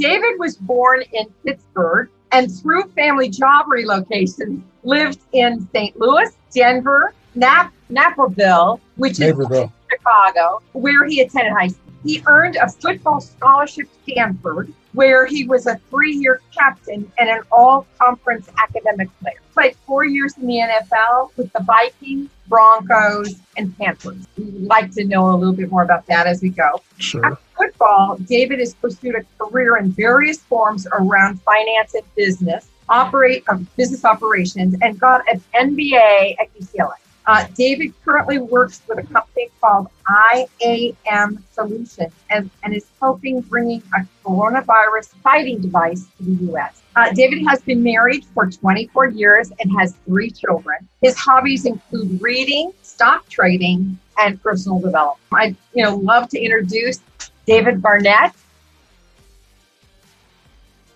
David was born in Pittsburgh and through family job relocation lived in St. Louis, Denver, Nap- Naperville, which Naperville. is Chicago, where he attended high school. He earned a football scholarship to Stanford, where he was a three year captain and an all conference academic player. Played four years in the NFL with the Vikings, Broncos, and Panthers. We'd like to know a little bit more about that as we go. Sure. After football, David has pursued a career in various forms around finance and business, operate of business operations, and got an MBA at UCLA. Uh, David currently works with a company called IAM Solutions and, and is helping bringing a coronavirus fighting device to the U.S. Uh, David has been married for 24 years and has three children. His hobbies include reading, stock trading, and personal development. I, you know, love to introduce David Barnett.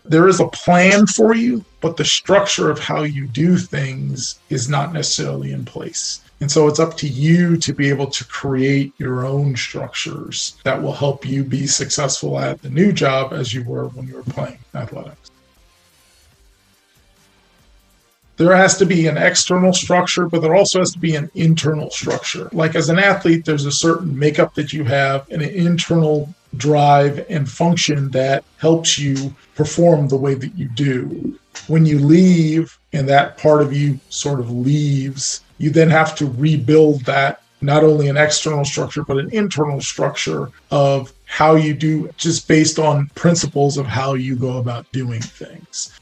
There is a plan for you, but the structure of how you do things is not necessarily in place. And so it's up to you to be able to create your own structures that will help you be successful at the new job as you were when you were playing athletics. There has to be an external structure, but there also has to be an internal structure. Like as an athlete, there's a certain makeup that you have and an internal drive and function that helps you perform the way that you do. When you leave and that part of you sort of leaves, you then have to rebuild that not only an external structure, but an internal structure of how you do just based on principles of how you go about doing things.